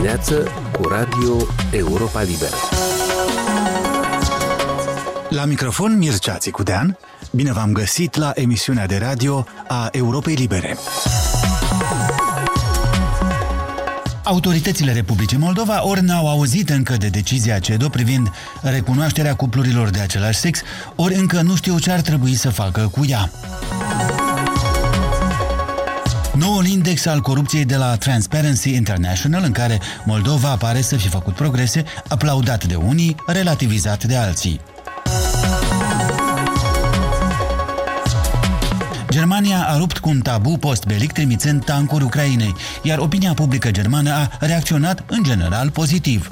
dimineață cu Radio Europa Liberă. La microfon Mircea Țicudean, bine v-am găsit la emisiunea de radio a Europei Libere. Autoritățile Republicii Moldova ori n-au auzit încă de decizia CEDO privind recunoașterea cuplurilor de același sex, ori încă nu știu ce ar trebui să facă cu ea. Noul index al corupției de la Transparency International, în care Moldova pare să fi făcut progrese, aplaudat de unii, relativizat de alții. Germania a rupt cu un tabu post-belic trimițând tancuri Ucrainei, iar opinia publică germană a reacționat în general pozitiv.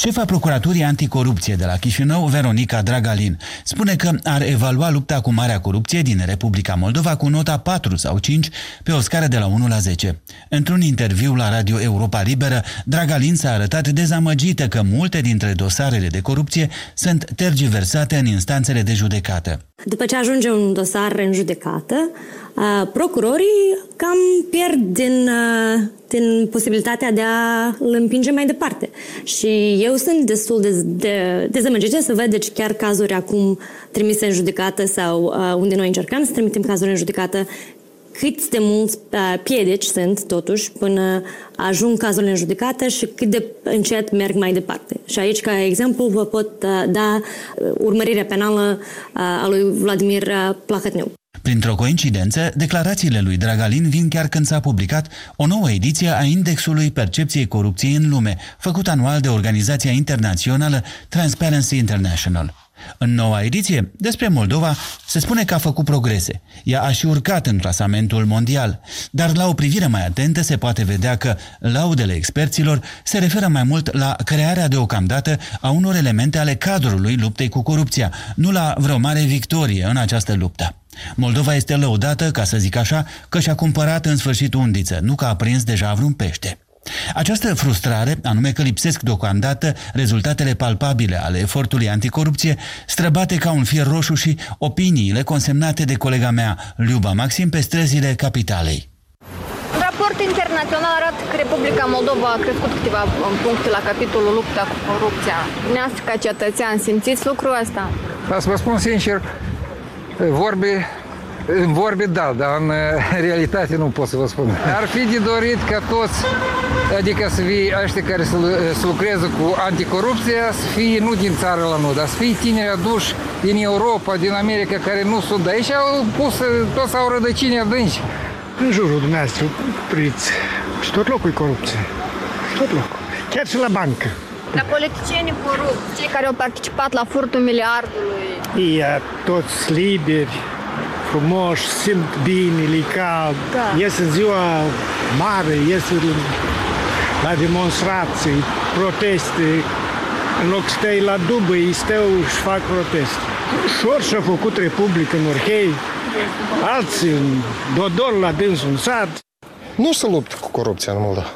Șefa Procuraturii Anticorupție de la Chișinău, Veronica Dragalin, spune că ar evalua lupta cu marea corupție din Republica Moldova cu nota 4 sau 5 pe o scară de la 1 la 10. Într-un interviu la Radio Europa Liberă, Dragalin s-a arătat dezamăgită că multe dintre dosarele de corupție sunt tergiversate în instanțele de judecată. După ce ajunge un dosar în judecată, procurorii cam pierd din, din posibilitatea de a îl împinge mai departe. Și eu sunt destul de, de dezamăgită să văd deci chiar cazuri acum trimise în judecată sau unde noi încercăm să trimitem cazuri în judecată cât de mulți piedici sunt, totuși, până ajung cazurile în judecată și cât de încet merg mai departe. Și aici, ca exemplu, vă pot da urmărirea penală a lui Vladimir Plahătneu. Printr-o coincidență, declarațiile lui Dragalin vin chiar când s-a publicat o nouă ediție a Indexului Percepției Corupției în Lume, făcut anual de organizația internațională Transparency International. În noua ediție, despre Moldova, se spune că a făcut progrese. Ea a și urcat în clasamentul mondial, dar la o privire mai atentă se poate vedea că laudele experților se referă mai mult la crearea deocamdată a unor elemente ale cadrului luptei cu corupția, nu la vreo mare victorie în această luptă. Moldova este lăudată, ca să zic așa, că și-a cumpărat în sfârșit undiță, nu că a prins deja vreun pește. Această frustrare, anume că lipsesc deocamdată rezultatele palpabile ale efortului anticorupție, străbate ca un fier roșu și opiniile consemnate de colega mea, Liuba Maxim, pe străzile capitalei. Raport internațional arată că Republica Moldova a crescut câteva puncte la capitolul lupta cu corupția. Neastră ca cetățean, simțiți lucrul ăsta? Da, să vă spun sincer, vorbe în vorbe da, dar în realitate nu pot să vă spun. Ar fi de dorit ca toți, adică să fie ăștia care să, să lucreze cu anticorupția, să fie nu din țară la noi, dar să fie tineri aduși din Europa, din America, care nu sunt de aici, au pus, toți au rădăcini adânci. În jurul dumneavoastră, priți, și tot locul e corupție. Tot locul. Chiar și la bancă. Dar politicienii corupți, cei care au participat la furtul miliardului. Ei, toți liberi, frumoși, simt bine, li cald, da. ies în ziua mare, ies la demonstrații, proteste, în loc să stai la dubă, ei stau și fac proteste. Ușor și-a făcut Republică în Orhei, alții în Dodor la dânsul în sat. Nu se luptă cu corupția în Moldova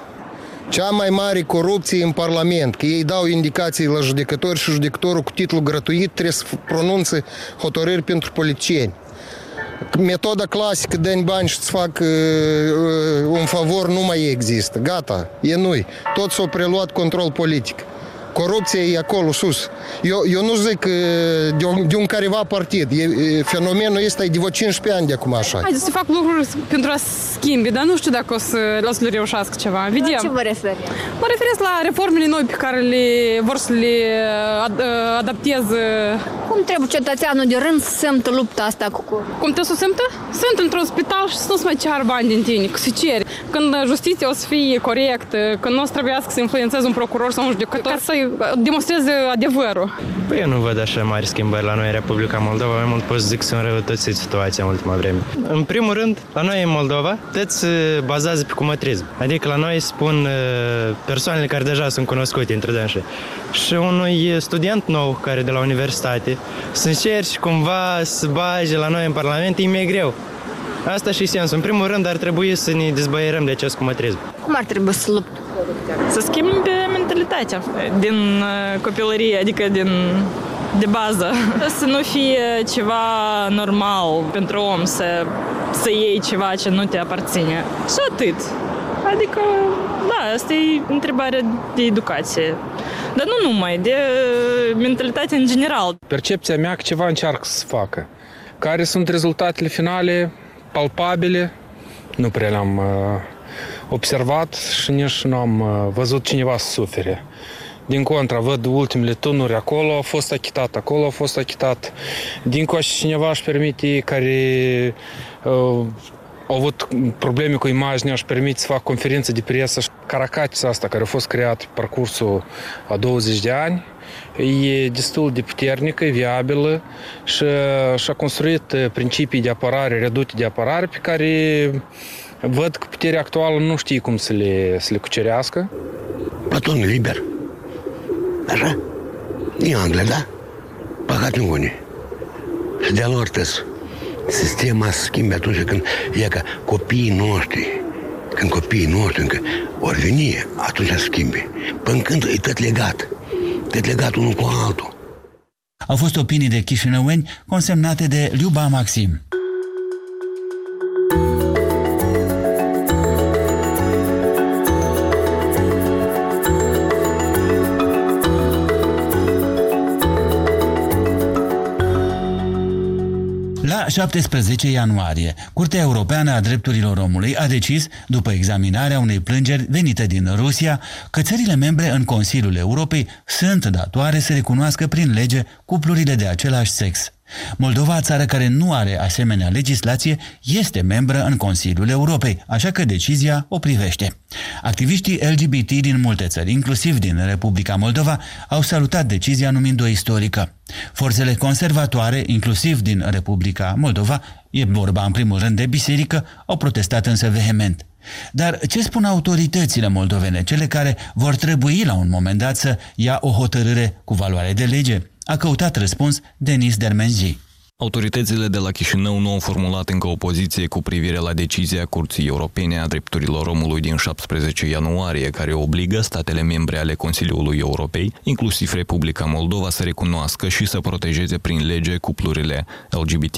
cea mai mare corupție în Parlament, că ei dau indicații la judecători și judecătorul cu titlu gratuit trebuie să pronunțe hotărâri pentru politicieni. Metoda clasică de bani și să fac uh, uh, un favor nu mai există. Gata, e nu Tot s-a preluat control politic. Corupția e acolo sus. Eu, eu nu zic de un, de un careva partid. E, fenomenul este de vreo 15 ani de acum așa. Hai să fac lucruri pentru a schimbi, dar nu știu dacă o să, o să le reușească ceva. Vedem. La ce vă referi? Mă referesc la reformele noi pe care le vor să le ad, adapteze. Cum trebuie cetățeanul de rând să simtă lupta asta cu corupția? Cum trebuie să simtă? Sunt într-un spital și să nu-ți mai ceară bani din tine, că se ceri. Când justiția o să fie corectă, când nu o să trebuiască să influențeze un procuror sau un judecător, ca să demonstreze adevărul. Păi eu nu văd așa mari schimbări la noi în Republica Moldova, mai mult pot să zic că s-a înrăutățit situația în ultima vreme. În primul rând, la noi în Moldova, toți se bazează pe cumătrism. Adică la noi spun uh, persoanele care deja sunt cunoscute între dânsi. Și unui student nou care de la universitate să încerci cumva să bage la noi în Parlament, e mai greu. Asta și sensul. În primul rând ar trebui să ne dezbăierăm de acest cumătrism. Cum ar trebui să luptăm? Să schimbe mentalitatea din copilărie, adică din de bază. Să nu fie ceva normal pentru om să, să iei ceva ce nu te aparține. Și atât. Adică, da, asta e întrebarea de educație. Dar nu numai, de mentalitate în general. Percepția mea că ceva încearcă să facă. Care sunt rezultatele finale palpabile? Nu prea le-am uh, observat și nici nu am uh, văzut cineva să sufere. Din contra, văd ultimele tunuri acolo, a fost achitat, acolo a fost achitat. Din coace cineva își permite care uh, au avut probleme cu imaginea, își permite să fac conferință de presă. Caracatis asta, care a fost creat pe parcursul a 20 de ani, e destul de puternică, viabilă și și-a construit principii de apărare, redute de apărare, pe care văd că puterea actuală nu știe cum să le, să le cucerească. Platon e liber. Așa? E Anglia, da? Păcat în unii. Și de-a lor sistema se schimbe atunci când e ca copiii noștri, când copiii noștri încă ori veni, atunci se schimbe. Până când e tot legat, tot legat unul cu altul. Au fost opinii de chișinăueni consemnate de Liuba Maxim. La 17 ianuarie, Curtea Europeană a Drepturilor Omului a decis, după examinarea unei plângeri venite din Rusia, că țările membre în Consiliul Europei sunt datoare să recunoască prin lege cuplurile de același sex. Moldova, țară care nu are asemenea legislație, este membră în Consiliul Europei, așa că decizia o privește. Activiștii LGBT din multe țări, inclusiv din Republica Moldova, au salutat decizia numind-o istorică. Forțele conservatoare, inclusiv din Republica Moldova, e vorba în primul rând de biserică, au protestat însă vehement. Dar ce spun autoritățile moldovene, cele care vor trebui la un moment dat să ia o hotărâre cu valoare de lege? A căutat răspuns Denis Dermenzi. Autoritățile de la Chișinău nu au formulat încă o poziție cu privire la decizia Curții Europene a Drepturilor Omului din 17 ianuarie, care obligă statele membre ale Consiliului Europei, inclusiv Republica Moldova, să recunoască și să protejeze prin lege cuplurile LGBT.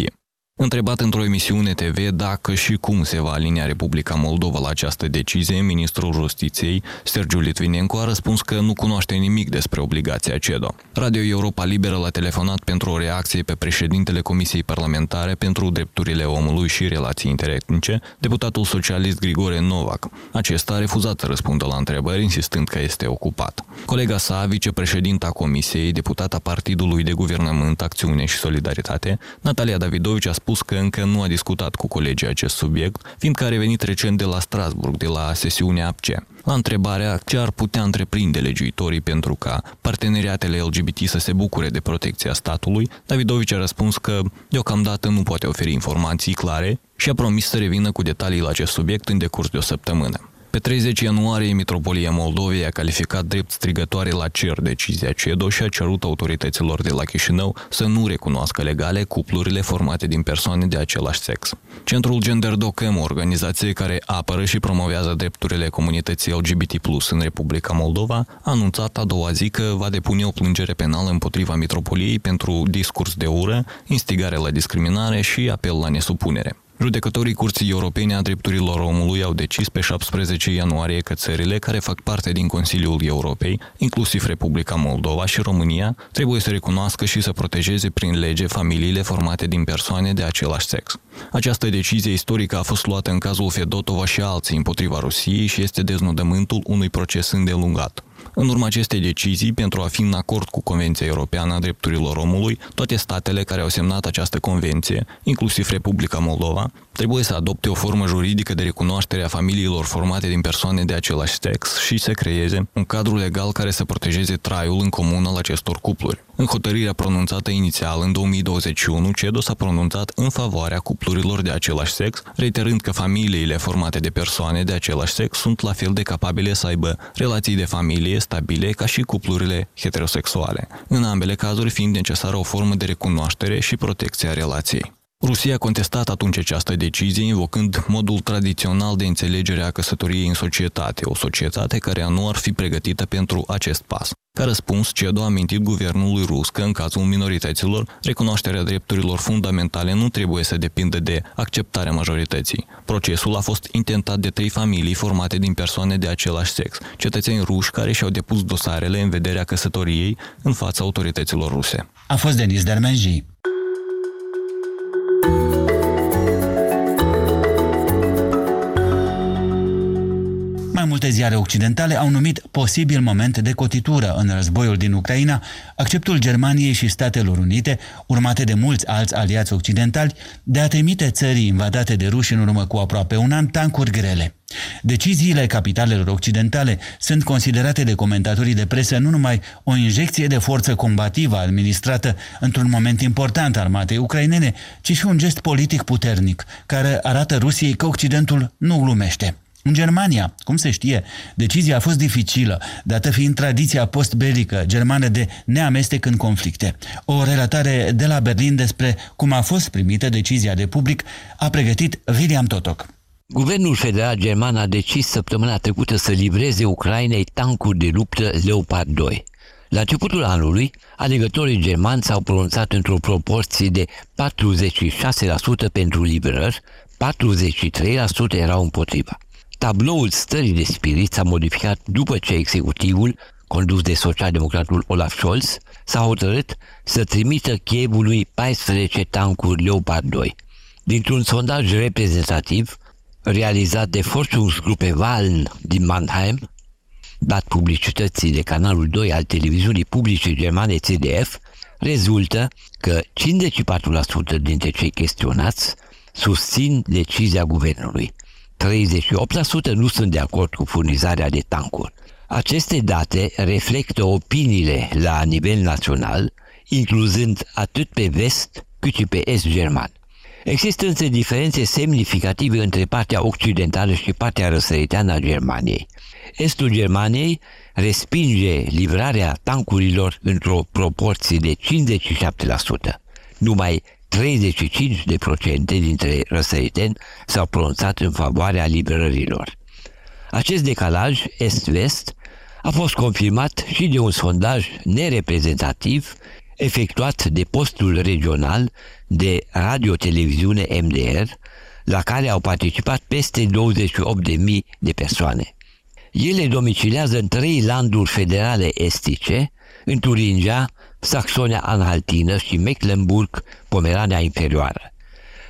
Întrebat într-o emisiune TV dacă și cum se va alinia Republica Moldova la această decizie, ministrul Justiției, Sergiu Litvinenko, a răspuns că nu cunoaște nimic despre obligația CEDO. Radio Europa Liberă l-a telefonat pentru o reacție pe președintele Comisiei Parlamentare pentru Drepturile Omului și Relații Interetnice, deputatul socialist Grigore Novak. Acesta a refuzat să răspundă la întrebări, insistând că este ocupat. Colega sa, vicepreședinta Comisiei, deputata Partidului de Guvernământ, Acțiune și Solidaritate, Natalia Davidovici a spus că încă nu a discutat cu colegii acest subiect, fiindcă a revenit recent de la Strasburg, de la sesiunea APCE. La întrebarea ce ar putea întreprinde legiuitorii pentru ca parteneriatele LGBT să se bucure de protecția statului, Davidovici a răspuns că deocamdată nu poate oferi informații clare și a promis să revină cu detalii la acest subiect în decurs de o săptămână. Pe 30 ianuarie, Mitropolia Moldovei a calificat drept strigătoare la cer decizia CEDO și a cerut autorităților de la Chișinău să nu recunoască legale cuplurile formate din persoane de același sex. Centrul Gender Docem, o organizație care apără și promovează drepturile comunității LGBT+, în Republica Moldova, a anunțat a doua zi că va depune o plângere penală împotriva Mitropoliei pentru discurs de ură, instigare la discriminare și apel la nesupunere. Judecătorii Curții Europene a Drepturilor Omului au decis pe 17 ianuarie că țările care fac parte din Consiliul Europei, inclusiv Republica Moldova și România, trebuie să recunoască și să protejeze prin lege familiile formate din persoane de același sex. Această decizie istorică a fost luată în cazul Fedotova și alții împotriva Rusiei și este deznodământul unui proces îndelungat. În urma acestei decizii, pentru a fi în acord cu Convenția Europeană a Drepturilor Omului, toate statele care au semnat această convenție, inclusiv Republica Moldova, trebuie să adopte o formă juridică de recunoaștere a familiilor formate din persoane de același sex și să creeze un cadru legal care să protejeze traiul în comun al acestor cupluri. În hotărârea pronunțată inițial în 2021, CEDO s-a pronunțat în favoarea cuplurilor de același sex, reiterând că familiile formate de persoane de același sex sunt la fel de capabile să aibă relații de familie stabile ca și cuplurile heterosexuale, în ambele cazuri fiind necesară o formă de recunoaștere și protecție a relației. Rusia a contestat atunci această decizie, invocând modul tradițional de înțelegere a căsătoriei în societate, o societate care nu ar fi pregătită pentru acest pas. Ca răspuns, CEDO a amintit guvernului rus că în cazul minorităților, recunoașterea drepturilor fundamentale nu trebuie să depindă de acceptarea majorității. Procesul a fost intentat de trei familii formate din persoane de același sex, cetățeni ruși care și-au depus dosarele în vederea căsătoriei în fața autorităților ruse. A fost Denis Dermenji. Thank you. Multe ziare occidentale au numit posibil moment de cotitură în războiul din Ucraina acceptul Germaniei și Statelor Unite, urmate de mulți alți aliați occidentali, de a trimite țării invadate de ruși în urmă cu aproape un an tancuri grele. Deciziile capitalelor occidentale sunt considerate de comentatorii de presă nu numai o injecție de forță combativă administrată într-un moment important armatei ucrainene, ci și un gest politic puternic, care arată Rusiei că Occidentul nu glumește. În Germania, cum se știe, decizia a fost dificilă, dată fiind tradiția postbelică germană de neamestec în conflicte. O relatare de la Berlin despre cum a fost primită decizia de public a pregătit William Totok. Guvernul federal german a decis săptămâna trecută să livreze Ucrainei tancuri de luptă Leopard 2. La începutul anului, alegătorii germani s-au pronunțat într-o proporție de 46% pentru liberări, 43% erau împotriva. Tabloul stării de spirit s-a modificat după ce executivul, condus de socialdemocratul Olaf Scholz, s-a hotărât să trimită Chievului 14 tancuri Leopard 2. Dintr-un sondaj reprezentativ, realizat de Forschungsgruppe Wahlen din Mannheim, dat publicității de canalul 2 al televiziunii publice germane CDF, rezultă că 54% dintre cei chestionați susțin decizia guvernului. 38% nu sunt de acord cu furnizarea de tancuri. Aceste date reflectă opiniile la nivel național, incluzând atât pe vest cât și pe est german. Există însă diferențe semnificative între partea occidentală și partea răsăriteană a Germaniei. Estul Germaniei respinge livrarea tancurilor într-o proporție de 57%. Numai 35% dintre răsăriteni s-au pronunțat în favoarea liberărilor. Acest decalaj est-vest a fost confirmat și de un sondaj nereprezentativ efectuat de postul regional de radio-televiziune MDR, la care au participat peste 28.000 de persoane. Ele domicilează în trei landuri federale estice, în Turingia, Saxonia-Anhaltină și Mecklenburg, Pomerania Inferioară.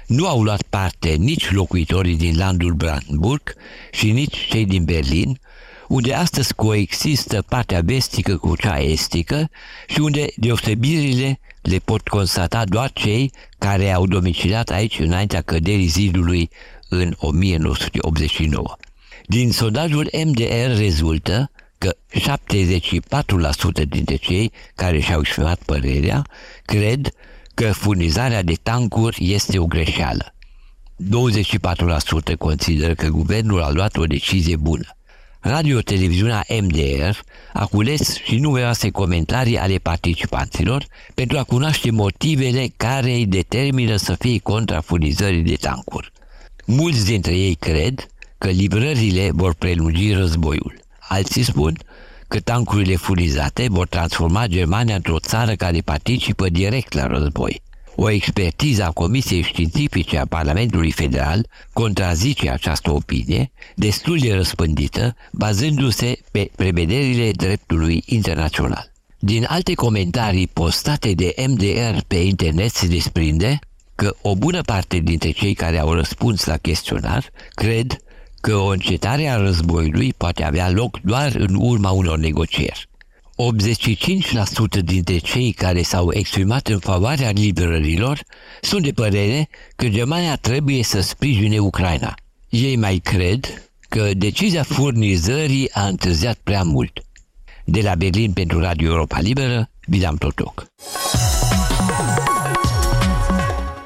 Nu au luat parte nici locuitorii din landul Brandenburg și nici cei din Berlin, unde astăzi coexistă partea vestică cu cea estică și unde deosebirile le pot constata doar cei care au domiciliat aici înaintea căderii zidului în 1989. Din sondajul MDR rezultă că 74% dintre cei care și-au exprimat părerea cred că furnizarea de tancuri este o greșeală. 24% consideră că guvernul a luat o decizie bună. Radio-televiziunea MDR a cules și numeroase comentarii ale participanților pentru a cunoaște motivele care îi determină să fie contra furnizării de tancuri. Mulți dintre ei cred că livrările vor prelungi războiul. Alții spun că tancurile furnizate vor transforma Germania într-o țară care participă direct la război. O expertiză a Comisiei Științifice a Parlamentului Federal contrazice această opinie, destul de răspândită, bazându-se pe prevederile dreptului internațional. Din alte comentarii postate de MDR pe internet se desprinde că o bună parte dintre cei care au răspuns la chestionar cred că o încetare a războiului poate avea loc doar în urma unor negocieri. 85% dintre cei care s-au exprimat în favoarea liberărilor sunt de părere că Germania trebuie să sprijine Ucraina. Ei mai cred că decizia furnizării a întârziat prea mult. De la Berlin pentru Radio Europa Liberă, Vidam Totoc.